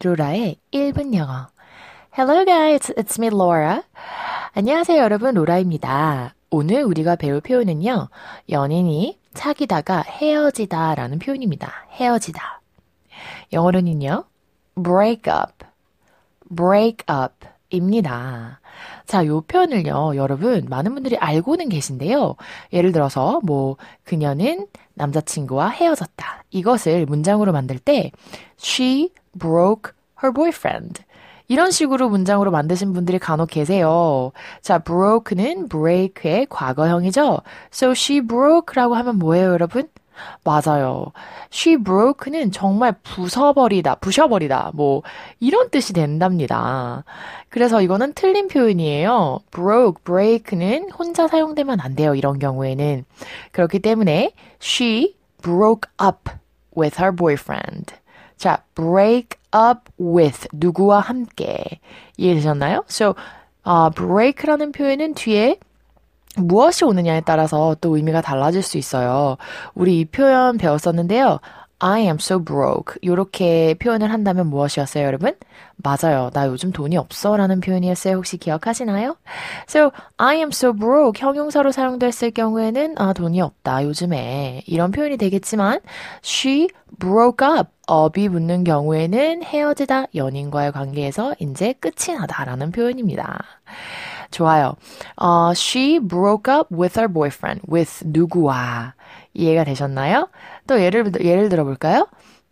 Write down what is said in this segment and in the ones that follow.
로라의 1분 영어. Hello guys, it's me Laura. 안녕하세요 여러분, 로라입니다. 오늘 우리가 배울 표현은요, 연인이 사귀다가 헤어지다 라는 표현입니다. 헤어지다. 영어로는요, break up, break up 입니다. 자, 요 표현을요, 여러분, 많은 분들이 알고는 계신데요. 예를 들어서, 뭐, 그녀는 남자친구와 헤어졌다. 이것을 문장으로 만들 때, she broke her boyfriend. 이런 식으로 문장으로 만드신 분들이 간혹 계세요. 자, broke는 break의 과거형이죠. So she broke라고 하면 뭐예요, 여러분? 맞아요. She broke는 정말 부숴버리다, 부셔버리다, 뭐, 이런 뜻이 된답니다. 그래서 이거는 틀린 표현이에요. broke, break는 혼자 사용되면 안 돼요. 이런 경우에는. 그렇기 때문에 she broke up with her boyfriend. 자, break up with 누구와 함께 이해되셨나요? So, uh, break라는 표현은 뒤에 무엇이 오느냐에 따라서 또 의미가 달라질 수 있어요. 우리 이 표현 배웠었는데요. I am so broke. 이렇게 표현을 한다면 무엇이었어요, 여러분? 맞아요. 나 요즘 돈이 없어. 라는 표현이었어요. 혹시 기억하시나요? So, I am so broke. 형용사로 사용됐을 경우에는, 아, 돈이 없다. 요즘에. 이런 표현이 되겠지만, she broke up. up이 붙는 경우에는 헤어지다. 연인과의 관계에서 이제 끝이 나다. 라는 표현입니다. 좋아요. 어, she broke up with her boyfriend. with 누구와. 이해가 되셨나요? 또 예를, 예를 들어볼까요?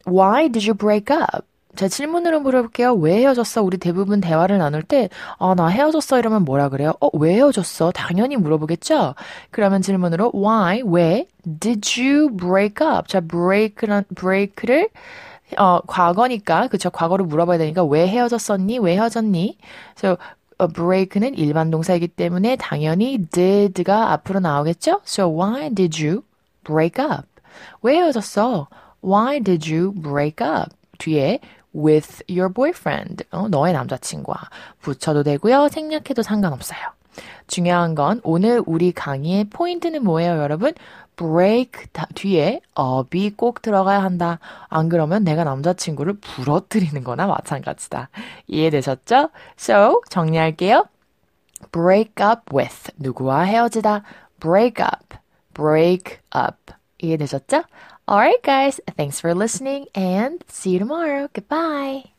Why did you break up? 제 질문으로 물어볼게요. 왜 헤어졌어? 우리 대부분 대화를 나눌 때, 아, 나 헤어졌어. 이러면 뭐라 그래요? 어, 왜 헤어졌어? 당연히 물어보겠죠? 그러면 질문으로, why, 왜, did you break up? 자, break란, break를, 어, 과거니까, 그쵸? 과거로 물어봐야 되니까, 왜 헤어졌었니? 왜 헤어졌니? So, break는 일반 동사이기 때문에 당연히 did가 앞으로 나오겠죠? So, why did you break up? 왜 헤어졌어? Why did you break up? 뒤에 with your boyfriend. 어, 너의 남자친구와 붙여도 되고요. 생략해도 상관없어요. 중요한 건 오늘 우리 강의의 포인트는 뭐예요, 여러분? break 뒤에 up이 꼭 들어가야 한다. 안 그러면 내가 남자친구를 부러뜨리는 거나 마찬가지다. 이해되셨죠? So, 정리할게요. break up with 누구와 헤어지다. break up, break up. 이해되셨죠? Alright guys, thanks for listening and see you tomorrow. Goodbye.